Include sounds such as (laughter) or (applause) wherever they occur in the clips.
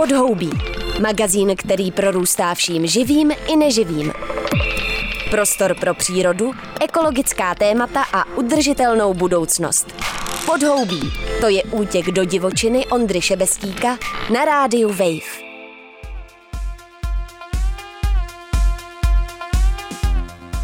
Podhoubí. Magazín, který prorůstá vším živým i neživým. Prostor pro přírodu, ekologická témata a udržitelnou budoucnost. Podhoubí. To je útěk do divočiny Ondry Šebestíka na rádiu Wave.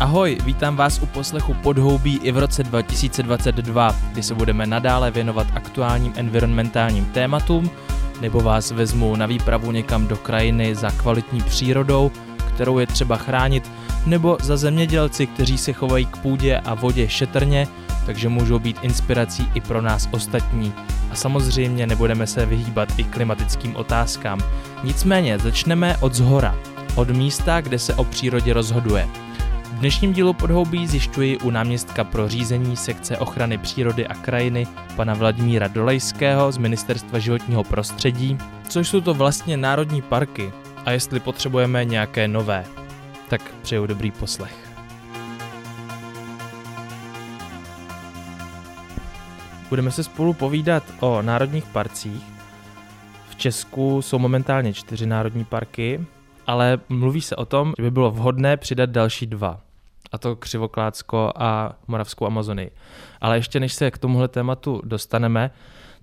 Ahoj, vítám vás u poslechu Podhoubí i v roce 2022, kdy se budeme nadále věnovat aktuálním environmentálním tématům, nebo vás vezmu na výpravu někam do krajiny za kvalitní přírodou, kterou je třeba chránit, nebo za zemědělci, kteří se chovají k půdě a vodě šetrně, takže můžou být inspirací i pro nás ostatní. A samozřejmě nebudeme se vyhýbat i klimatickým otázkám. Nicméně začneme od zhora, od místa, kde se o přírodě rozhoduje. V dnešním dílu podhoubí zjišťuji u náměstka pro řízení sekce ochrany přírody a krajiny pana Vladimíra Dolejského z Ministerstva životního prostředí, což jsou to vlastně národní parky a jestli potřebujeme nějaké nové. Tak přeju dobrý poslech. Budeme se spolu povídat o národních parcích. V Česku jsou momentálně čtyři národní parky, ale mluví se o tom, že by bylo vhodné přidat další dva a to Křivoklátsko a Moravskou Amazonii. Ale ještě než se k tomuhle tématu dostaneme,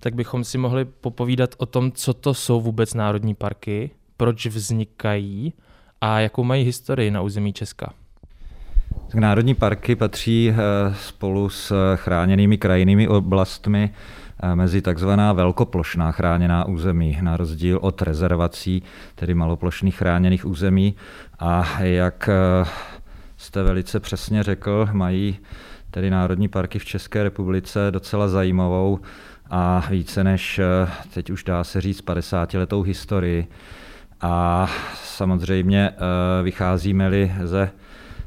tak bychom si mohli popovídat o tom, co to jsou vůbec národní parky, proč vznikají a jakou mají historii na území Česka. Tak národní parky patří eh, spolu s chráněnými krajinnými oblastmi mezi takzvaná velkoplošná chráněná území, na rozdíl od rezervací, tedy maloplošných chráněných území. A jak eh, jste velice přesně řekl, mají tedy národní parky v České republice docela zajímavou a více než eh, teď už dá se říct 50 letou historii. A samozřejmě eh, vycházíme-li ze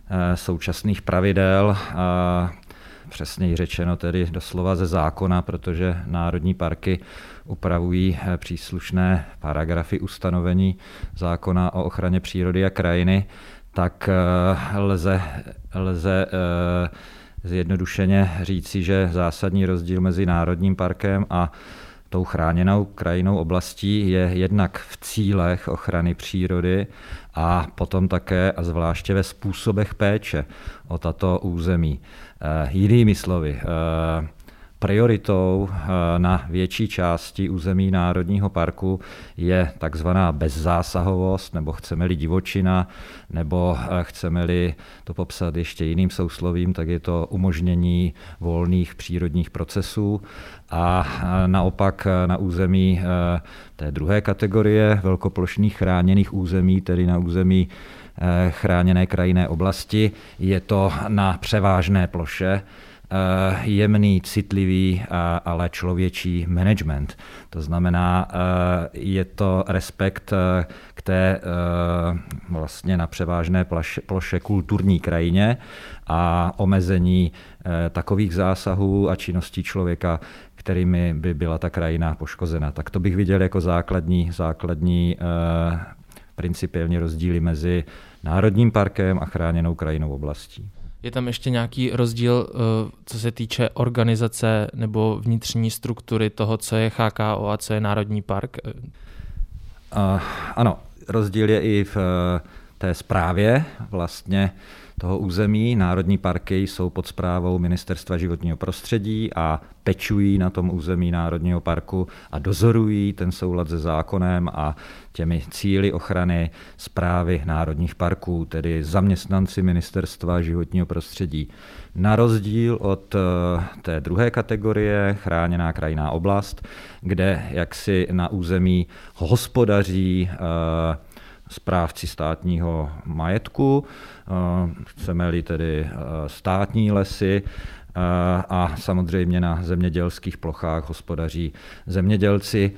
eh, současných pravidel, přesněji řečeno tedy doslova ze zákona, protože národní parky upravují příslušné paragrafy ustanovení zákona o ochraně přírody a krajiny, tak eh, lze, lze eh, zjednodušeně říci, že zásadní rozdíl mezi Národním parkem a tou chráněnou krajinou oblastí je jednak v cílech ochrany přírody a potom také a zvláště ve způsobech péče o tato území. Eh, jinými slovy, Prioritou eh, na větší části území Národního parku je takzvaná bezzásahovost, nebo chceme-li divočina, nebo eh, chceme-li to popsat ještě jiným souslovím, tak je to umožnění volných přírodních procesů. A eh, naopak na území té druhé kategorie velkoplošných chráněných území, tedy na území chráněné krajinné oblasti, je to na převážné ploše, jemný, citlivý, eh, ale člověčí management. To znamená, eh, je to respekt k té vlastně na převážné ploše kulturní krajině a omezení takových zásahů a činností člověka, kterými by byla ta krajina poškozena. Tak to bych viděl jako základní, základní principiální rozdíly mezi Národním parkem a chráněnou krajinou oblastí. Je tam ještě nějaký rozdíl, eh, co se týče organizace nebo vnitřní struktury toho, co je HKO a co je Národní park? Uh, ano, rozdíl je i v eh, té zprávě vlastně toho území. Národní parky jsou pod zprávou Ministerstva životního prostředí a pečují na tom území Národního parku a dozorují ten soulad se zákonem a těmi cíly ochrany zprávy národních parků, tedy zaměstnanci Ministerstva životního prostředí. Na rozdíl od eh, té druhé kategorie, chráněná krajinná oblast, kde jaksi na území hospodaří eh, správci státního majetku, eh, chceme-li tedy eh, státní lesy, eh, a samozřejmě na zemědělských plochách hospodaří zemědělci.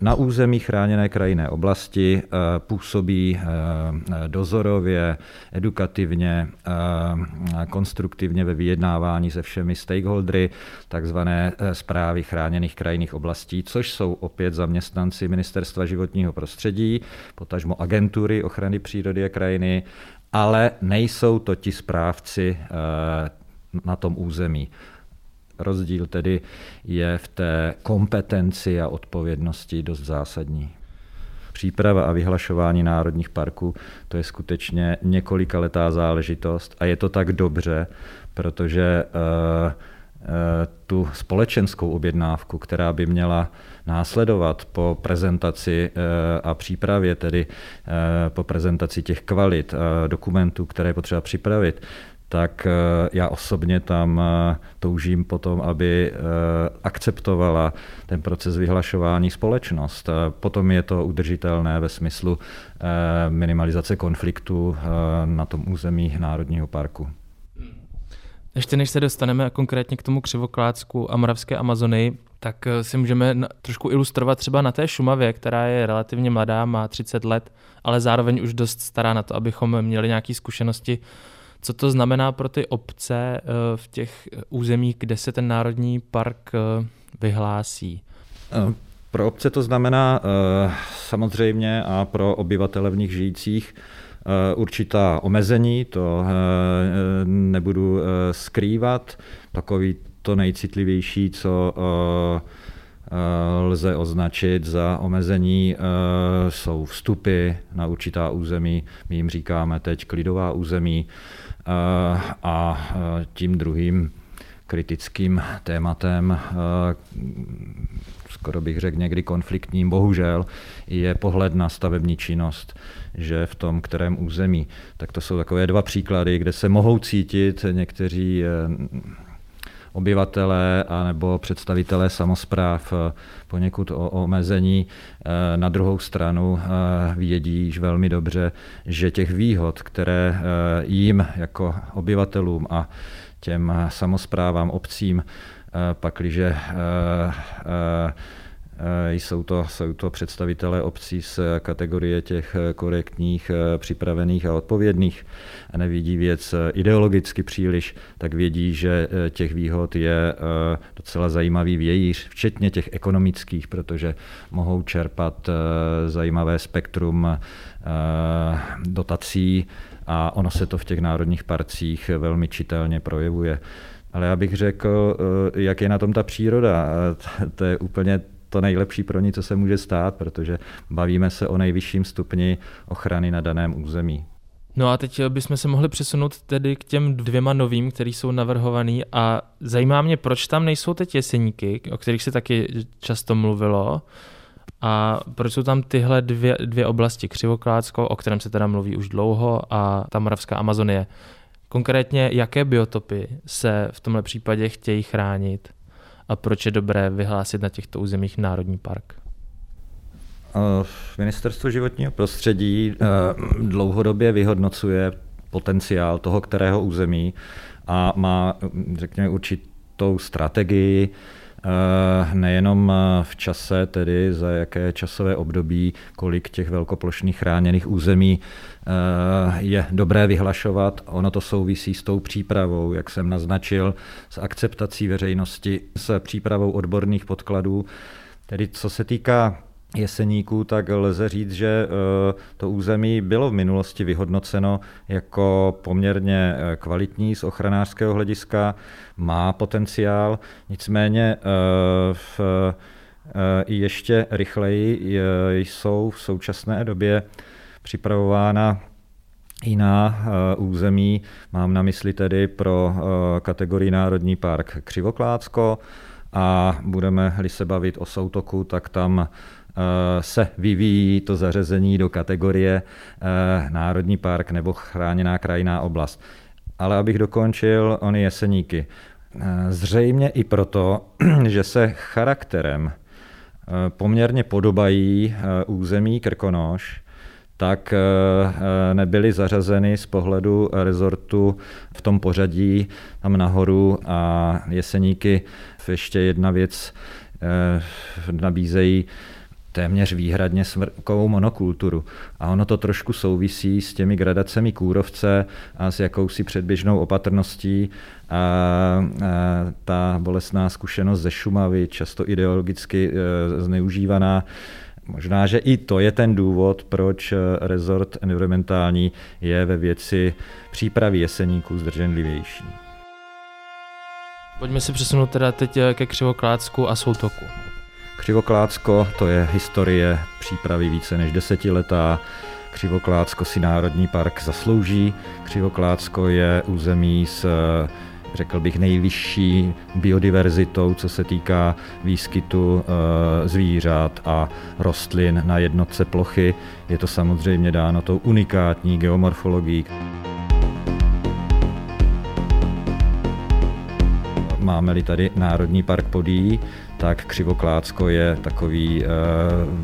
Na území chráněné krajinné oblasti eh, působí eh, dozorově, edukativně, eh, konstruktivně ve vyjednávání se všemi stakeholdery, takzvané zprávy chráněných krajinných oblastí, což jsou opět zaměstnanci Ministerstva životního prostředí, potažmo agentury ochrany přírody a krajiny, ale nejsou to ti správci na tom území. Rozdíl tedy je v té kompetenci a odpovědnosti dost zásadní. příprava a vyhlašování národních parků, to je skutečně několika letá záležitost a je to tak dobře, protože uh, tu společenskou objednávku, která by měla následovat po prezentaci a přípravě, tedy po prezentaci těch kvalit dokumentů, které je potřeba připravit, tak eh, já osobně tam eh, toužím potom, aby eh, akceptovala ten proces vyhlašování společnost. Potom je to udržitelné ve smyslu minimalizace konfliktu na tom území Národního parku. Ještě než se dostaneme konkrétně k tomu křivoklácku a moravské Amazony, tak si můžeme trošku ilustrovat třeba na té Šumavě, která je relativně mladá, má 30 let, ale zároveň už dost stará na to, abychom měli nějaké zkušenosti co to znamená pro ty obce eh, v těch územích, kde se ten národní park eh, vyhlásí? Eh, pro obce to znamená samozřejmě a pro obyvatele v nich žijících určitá omezení, to nebudu skrývat. Takový to nejcitlivější, co lze označit za omezení, jsou vstupy na určitá území. My jim říkáme teď klidová území. A tím druhým kritickým tématem, skoro bych řekl někdy konfliktním, bohužel, je pohled na stavební činnost, že v tom kterém území. Tak to jsou takové dva příklady, kde se mohou cítit někteří obyvatelé nebo představitelé samozpráv eh, poněkud omezení. Eh, na druhou stranu eh, vědí již velmi dobře, že těch výhod, které jim jako obyvatelům a těm samozprávám, obcím, pakliže jsou to, jsou to představitelé obcí z kategorie těch korektních, eh, připravených a odpovědných a nevidí věc eh, ideologicky příliš, tak vědí, že těch výhod je docela zajímavý vějíř, včetně těch ekonomických, protože mohou čerpat zajímavé spektrum dotací a ono se to v těch národních parcích velmi čitelně projevuje. Ale já bych řekl, jak je na tom ta příroda. To je úplně to nejlepší pro ní, co se může stát, protože bavíme se o nejvyšším stupni ochrany na daném území. No a teď bychom se mohli přesunout tedy k těm dvěma novým, který jsou navrhovaný a zajímá mě, proč tam nejsou teď jeseníky, o kterých se taky často mluvilo, a proč jsou tam tyhle dvě, dvě oblasti, Křivoklácko, o kterém se teda mluví už dlouho, a ta moravská Amazonie. Konkrétně, jaké biotopy se v tomhle případě chtějí chránit? A proč je dobré vyhlásit na těchto územích národní park? Ministerstvo životního prostředí eh, dlouhodobě vyhodnocuje potenciál toho kterého území a má, řekněme, určitou strategii, eh, nejenom v čase, tedy za jaké časové období, kolik těch velkoplošných chráněných území Eh, je dobré vyhlašovat. Ono to souvisí s tou přípravou, jak jsem naznačil, s akceptací veřejnosti, s přípravou odborných podkladů. Tedy co se týká jeseníků, tak lze říct, že eh, to území bylo v minulosti vyhodnoceno jako poměrně eh, kvalitní z ochranářského hlediska, má potenciál, nicméně v, i ještě rychleji jsou v současné době připravována jiná eh, území. Mám na mysli tedy pro eh, kategorii Národní park Křivoklácko a budeme-li se bavit o soutoku, tak tam eh, se vyvíjí to zařazení do kategorie Národní park nebo chráněná krajinná oblast. Ale abych dokončil, ony jeseníky. Zřejmě i proto, (clears throat) že se charakterem poměrně podobají území Krkonoš, tak eh, eh, nebyly zařazeny z pohledu rezortu v tom pořadí tam nahoru a Jeseníky ještě jedna věc eh, nabízejí téměř výhradně smrkovou monokulturu. A ono to trošku souvisí s těmi gradacemi kůrovce a s jakousi předběžnou opatrností. A, a ta bolestná zkušenost ze Šumavy, často ideologicky e, zneužívaná, Možná, že i to je ten důvod, proč rezort environmentální je ve věci přípravy jeseníků zdrženlivější. Pojďme si přesunout teda teď ke křivoklácku a soutoku. Křivoklácko to je historie přípravy více než desetiletá. Křivoklácko si Národní park zaslouží. Křivoklácko je území s řekl bych, nejvyšší biodiverzitou, co se týká výskytu eh, zvířat a rostlin na jednotce plochy. Je to samozřejmě dáno tou unikátní geomorfologií. Máme-li tady Národní park Podí, tak Křivoklácko je takový uh,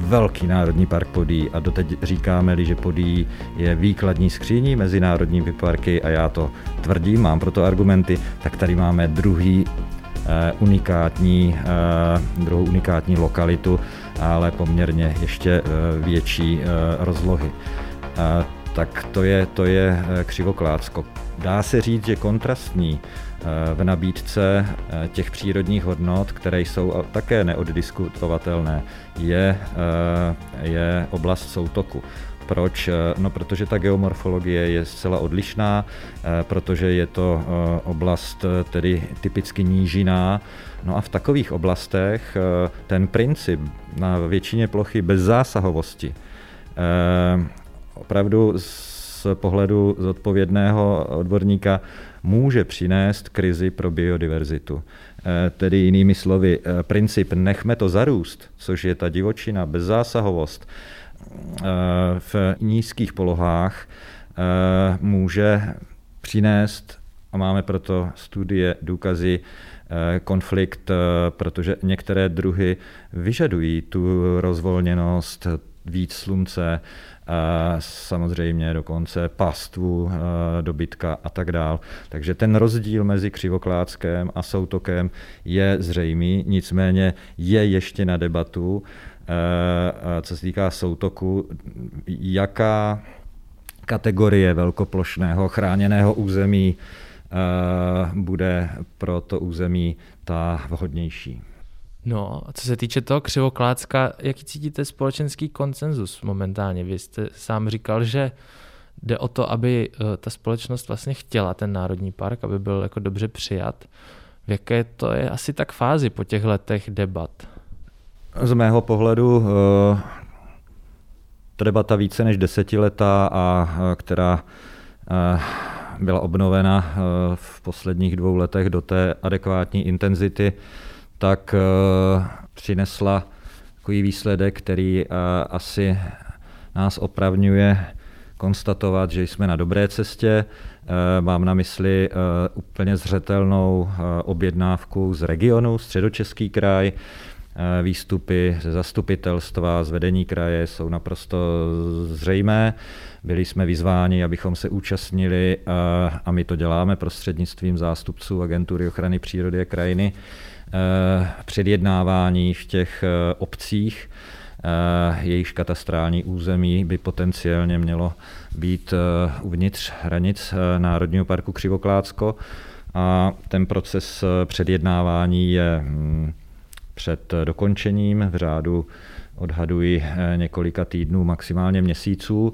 velký národní park Podí a doteď říkáme-li, že Podí je výkladní skříní mezi národními parky a já to tvrdím, mám proto argumenty, tak tady máme druhý uh, unikátní, uh, druhou unikátní lokalitu, ale poměrně ještě uh, větší uh, rozlohy. Uh, tak to je, to je Křivoklácko. Dá se říct, že kontrastní v nabídce eh, těch přírodních hodnot, které jsou také neoddiskutovatelné, je, eh, je oblast soutoku. Proč? Eh, no, protože ta geomorfologie je zcela odlišná, protože je to oblast tedy typicky nížiná. No a v takových oblastech ten princip na většině plochy bez zásahovosti opravdu z pohledu zodpovědného odborníka může přinést krizi pro biodiverzitu. Eh, tedy jinými slovy, eh, princip nechme to zarůst, což je ta divočina, bezzásahovost eh, v nízkých polohách, může přinést, a máme proto studie, důkazy, konflikt, protože některé druhy vyžadují tu rozvolněnost, víc slunce, samozřejmě dokonce pastvu dobytka a tak dál. Takže ten rozdíl mezi křivokláckem a soutokem je zřejmý, nicméně je ještě na debatu, co se týká soutoku, jaká kategorie velkoplošného chráněného území bude pro to území ta vhodnější. No, a co se týče toho křivoklácka, jaký cítíte společenský konsenzus momentálně? Vy jste sám říkal, že jde o to, aby eh, ta společnost vlastně chtěla ten národní park, aby byl jako dobře přijat. V jaké to je asi tak fázi po těch letech debat? Z mého pohledu eh, ta debata více než desetiletá a eh, která byla obnovena v posledních dvou letech do té adekvátní intenzity, tak eh, přinesla takový výsledek, který eh, asi nás opravňuje konstatovat, že jsme na dobré cestě. Eh, mám na mysli úplně zřetelnou objednávku z regionu, středočeský kraj, výstupy ze zastupitelstva, z vedení kraje jsou naprosto zřejmé. Byli jsme vyzváni, abychom se účastnili, a my to děláme prostřednictvím zástupců Agentury ochrany přírody a krajiny, předjednávání v těch eh, obcích, eh, jejichž katastrální území by potenciálně mělo být uvnitř hranic Národního parku Křivoklácko. A ten proces předjednávání je hm, před dokončením v řádu odhaduji několika týdnů, maximálně měsíců.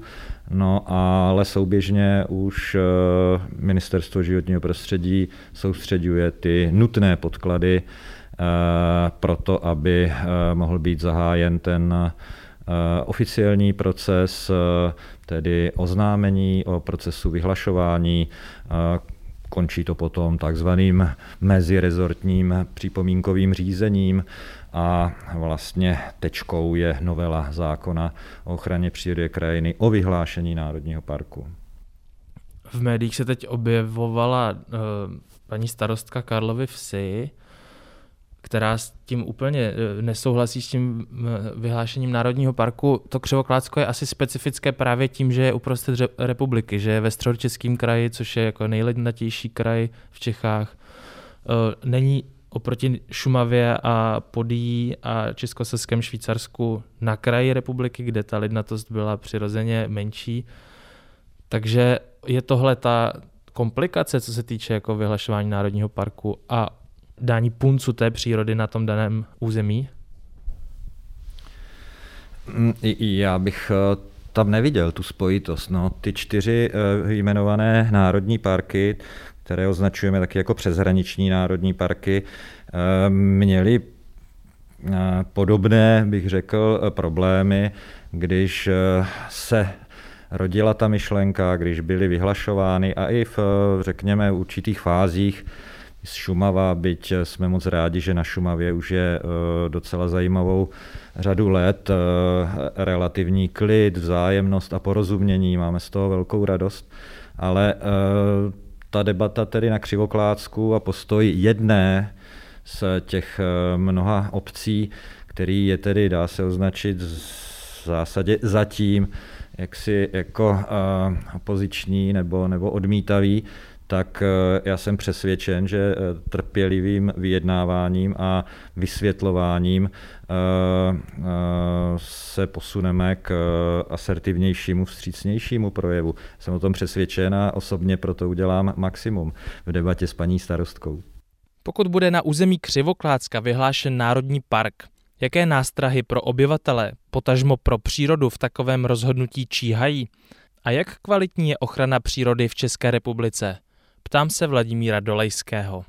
No ale souběžně už Ministerstvo životního prostředí soustředuje ty nutné podklady Eh, proto, aby eh, mohl být zahájen ten eh, oficiální proces, tedy oznámení o procesu vyhlašování. Končí to potom takzvaným mezirezortním připomínkovým řízením a vlastně tečkou je novela zákona o ochraně přírody krajiny o vyhlášení Národního parku. V médiích se teď objevovala uh, paní starostka Karlovy vsi, která s tím úplně eh, nesouhlasí s tím eh, vyhlášením Národního parku. To Křivoklácko je asi specifické právě tím, že je uprostřed republiky, že je ve středočeském kraji, což je jako nejlednatější kraj v Čechách. Není oproti Šumavě a Podí a Československém Švýcarsku na kraji republiky, kde ta lidnatost byla přirozeně menší. Takže je tohle ta komplikace, co se týče jako vyhlašování Národního parku a dání puncu té přírody na tom daném území? Mm, já bych eh, tam neviděl tu spojitost. No, ty čtyři eh, jmenované národní parky, které označujeme taky jako přeshraniční národní parky, eh, měly podobné, bych řekl, problémy, když se rodila ta myšlenka, když byly vyhlašovány a i v, řekněme, určitých fázích z Šumava, byť jsme moc rádi, že na Šumavě už je docela zajímavou řadu let relativní klid, vzájemnost a porozumění. Máme z toho velkou radost, ale ta debata tedy na Křivoklácku a postoj jedné z těch eh, mnoha obcí, který je tedy, dá se označit v zásadě zatím, jaksi jako uh, opoziční nebo, nebo odmítavý, tak uh, já jsem přesvědčen, že trpělivým vyjednáváním a vysvětlováním uh, se posuneme k asertivnějšímu, vstřícnějšímu projevu. Jsem o tom přesvědčen a osobně proto udělám maximum v debatě s paní starostkou. Pokud bude na území Křivoklácka vyhlášen národní park, jaké nástrahy pro obyvatele, potažmo pro přírodu v takovém rozhodnutí číhají? A jak kvalitní je ochrana přírody v České republice? Ptám se Vladimíra Dolejského.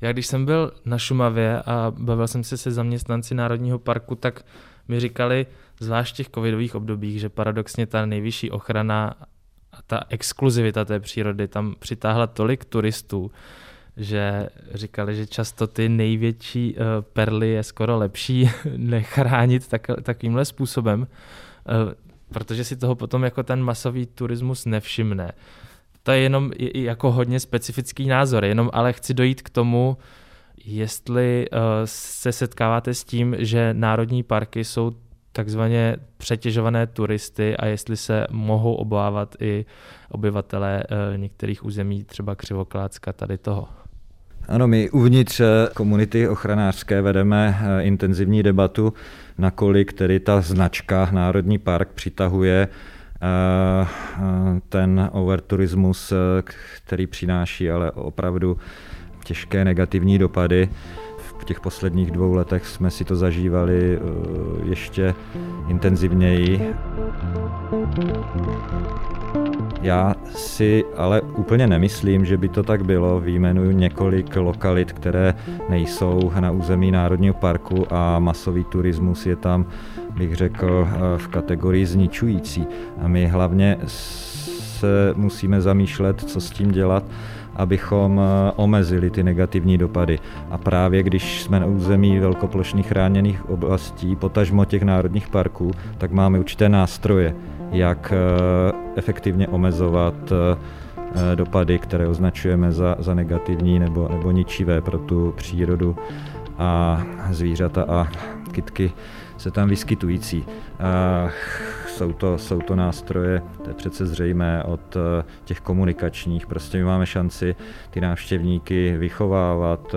Já když jsem byl na Šumavě a bavil jsem se se zaměstnanci Národního parku, tak mi říkali, zvlášť v těch covidových obdobích, že paradoxně ta nejvyšší ochrana a ta exkluzivita té přírody tam přitáhla tolik turistů, že říkali, že často ty největší uh, perly je skoro lepší (laughs) nechránit tak, takovýmhle způsobem, uh, protože si toho potom jako ten masový turismus nevšimne. To je jenom jako hodně specifický názor, jenom ale chci dojít k tomu, jestli uh, se setkáváte s tím, že národní parky jsou takzvaně přetěžované turisty a jestli se mohou obávat i obyvatelé některých území, třeba Křivoklácka, tady toho. Ano, my uvnitř komunity ochranářské vedeme eh, intenzivní debatu, nakolik tedy ta značka Národní park přitahuje eh, ten overturismus, který přináší ale opravdu těžké negativní dopady. V těch posledních dvou letech jsme si to zažívali eh, ještě intenzivněji. Já si ale úplně nemyslím, že by to tak bylo. Výjmenuju několik lokalit, které nejsou na území Národního parku a masový turismus je tam, bych řekl, v kategorii zničující. A my hlavně se musíme zamýšlet, co s tím dělat, abychom omezili ty negativní dopady. A právě když jsme na území velkoplošných chráněných oblastí, potažmo těch národních parků, tak máme určité nástroje, jak eh, efektivně omezovat eh, dopady, které označujeme za, za negativní nebo, nebo ničivé pro tu přírodu a zvířata a kytky se tam vyskytující. Jsou, to, jsou to nástroje, to je přece zřejmé od eh, těch komunikačních. Prostě my máme šanci ty návštěvníky vychovávat,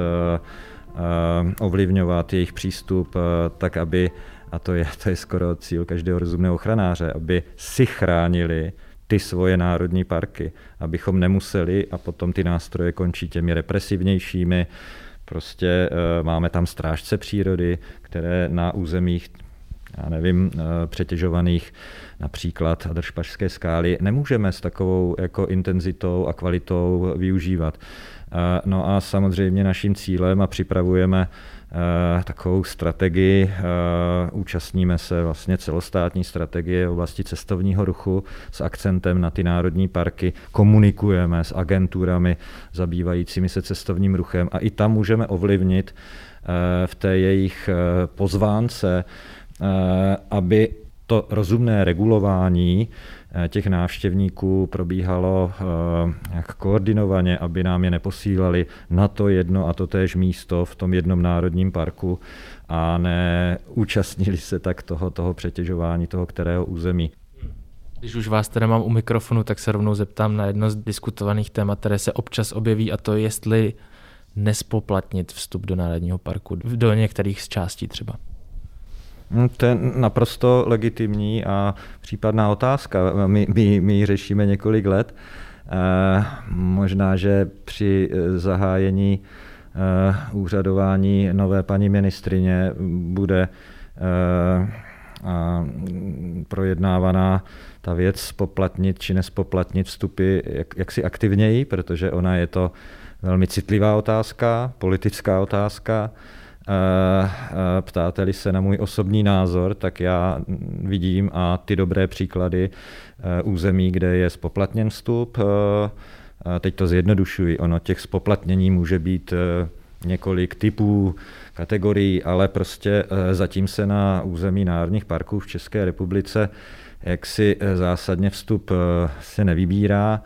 ovlivňovat jejich přístup tak, aby a to je, to je skoro cíl každého rozumného ochranáře, aby si chránili ty svoje národní parky, abychom nemuseli a potom ty nástroje končí těmi represivnějšími. Prostě e, máme tam strážce přírody, které na územích já nevím, e, přetěžovaných například Držpašské skály nemůžeme s takovou jako intenzitou a kvalitou využívat. E, no a samozřejmě naším cílem a připravujeme Eh, takovou strategii. Eh, účastníme se vlastně celostátní strategie v oblasti cestovního ruchu s akcentem na ty národní parky. Komunikujeme s agenturami zabývajícími se cestovním ruchem a i tam můžeme ovlivnit eh, v té jejich pozvánce, aby to rozumné regulování Eh, těch návštěvníků probíhalo eh, jak koordinovaně, aby nám je neposílali na to jedno a to též místo v tom jednom národním parku a neúčastnili se tak toho, toho přetěžování toho kterého území. Když už vás teda mám u mikrofonu, tak se rovnou zeptám na jedno z diskutovaných témat, které se občas objeví, a to jestli nespoplatnit vstup do Národního parku, do některých z částí třeba. Hm, to je naprosto legitimní a případná otázka. My, my, my ji řešíme několik let. E, možná, že při eh, zahájení e, úřadování nové paní ministrině bude a projednávaná ta věc spoplatnit či nespoplatnit vstupy jak, jaksi aktivněji, protože ona je to velmi citlivá otázka, politická otázka Ptáte-li se na můj osobní názor, tak já vidím a ty dobré příklady území, kde je spoplatněn vstup. Teď to zjednodušuji, ono těch spoplatnění může být několik typů, kategorií, ale prostě zatím se na území národních parků v České republice jaksi zásadně vstup se nevybírá.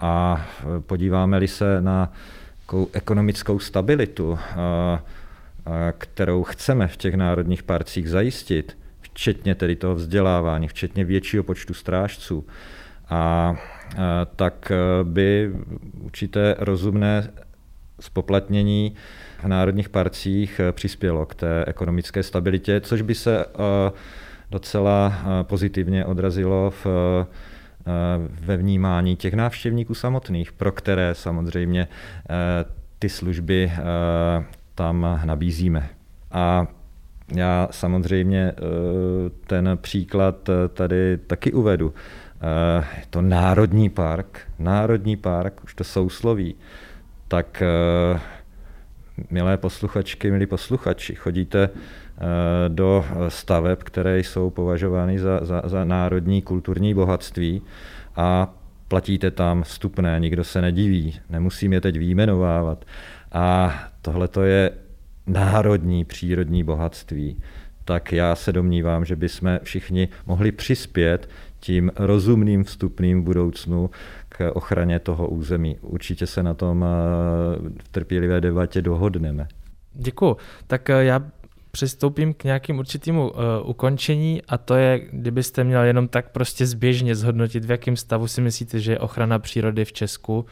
A podíváme-li se na ekonomickou stabilitu, kterou chceme v těch národních parcích zajistit, včetně tedy toho vzdělávání, včetně většího počtu strážců, a, tak by určité rozumné spoplatnění v národních parcích přispělo k té ekonomické stabilitě, což by se docela pozitivně odrazilo v ve vnímání těch návštěvníků samotných, pro které samozřejmě ty služby tam nabízíme. A já samozřejmě ten příklad tady taky uvedu. Je to Národní park, Národní park, už to sousloví, tak milé posluchačky, milí posluchači, chodíte Eh, do staveb, které jsou považovány za, za, za národní kulturní bohatství a platíte tam vstupné, nikdo se nediví, nemusím je teď výjmenovávat. A tohle to je národní přírodní bohatství. Tak já se domnívám, že bychom všichni mohli přispět tím rozumným vstupným v budoucnu k ochraně toho území. Určitě se na tom eh, v trpělivé debatě dohodneme. Děkuji. Tak eh, já přistoupím k nějakým určitému uh, ukončení a to je, kdybyste měl jenom tak prostě zběžně zhodnotit, v jakém stavu si myslíte, že je ochrana přírody v Česku,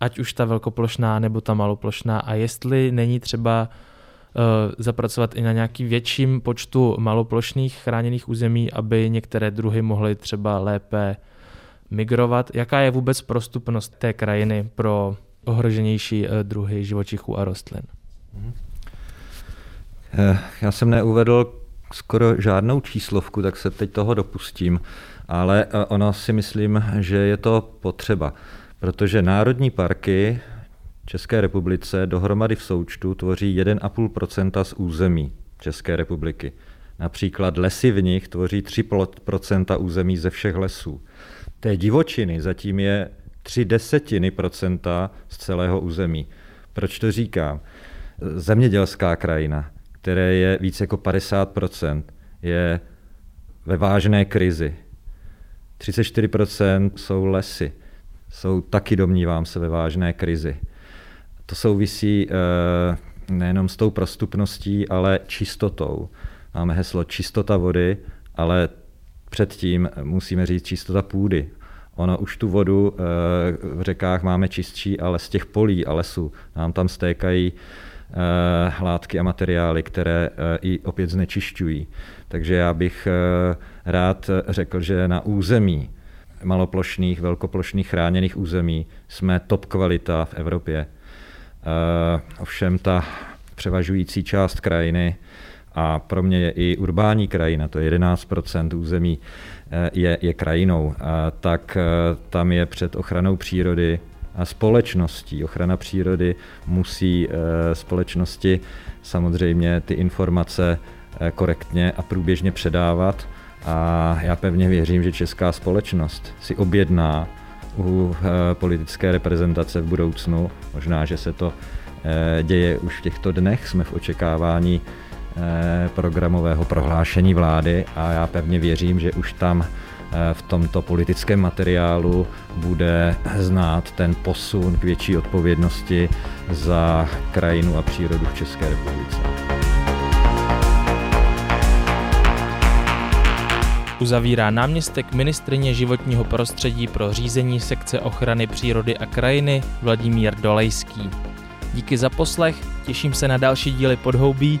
ať už ta velkoplošná nebo ta maloplošná a jestli není třeba uh, zapracovat i na nějaký větším počtu maloplošných chráněných území, aby některé druhy mohly třeba lépe migrovat. Jaká je vůbec prostupnost té krajiny pro ohroženější uh, druhy živočichů a rostlin? Eh, já jsem neuvedl skoro žádnou číslovku, tak se teď toho dopustím, ale eh, ono si myslím, že je to potřeba, protože národní parky České republice dohromady v součtu tvoří 1,5% z území České republiky. Například lesy v nich tvoří 3 území ze všech lesů. Té divočiny zatím je 3 desetiny procenta z celého území. Proč to říkám? Zemědělská krajina které je více jako 50% je ve vážné krizi. 34% jsou lesy. Jsou taky, domnívám se, ve vážné krizi. To souvisí eh, nejenom s tou prostupností, ale čistotou. Máme heslo čistota vody, ale předtím musíme říct čistota půdy. Ono už tu vodu eh, v řekách máme čistší, ale z těch polí a lesů nám tam stékají Eh, látky a materiály, které eh, i opět znečišťují. Takže já bych rád řekl, že na území maloplošných, velkoplošných chráněných území jsme top kvalita v Evropě. Ovšem ta převažující část krajiny a pro mě je i urbání krajina, to je 11 území, je, je krajinou, tak tam je před ochranou přírody a společností. Ochrana přírody musí eh, společnosti samozřejmě ty informace eh, korektně a průběžně předávat a já pevně věřím, že česká společnost si objedná u eh, politické reprezentace v budoucnu. Možná, že se to děje už v těchto dnech, jsme v očekávání programového prohlášení vlády a já pevně věřím, že už tam Eh, v tomto politickém materiálu bude znát ten posun k větší odpovědnosti za krajinu a přírodu v České republice. Uzavírá náměstek ministrině životního prostředí pro řízení sekce ochrany přírody a krajiny Vladimír Dolejský. Díky za poslech, těším se na další díly podhoubí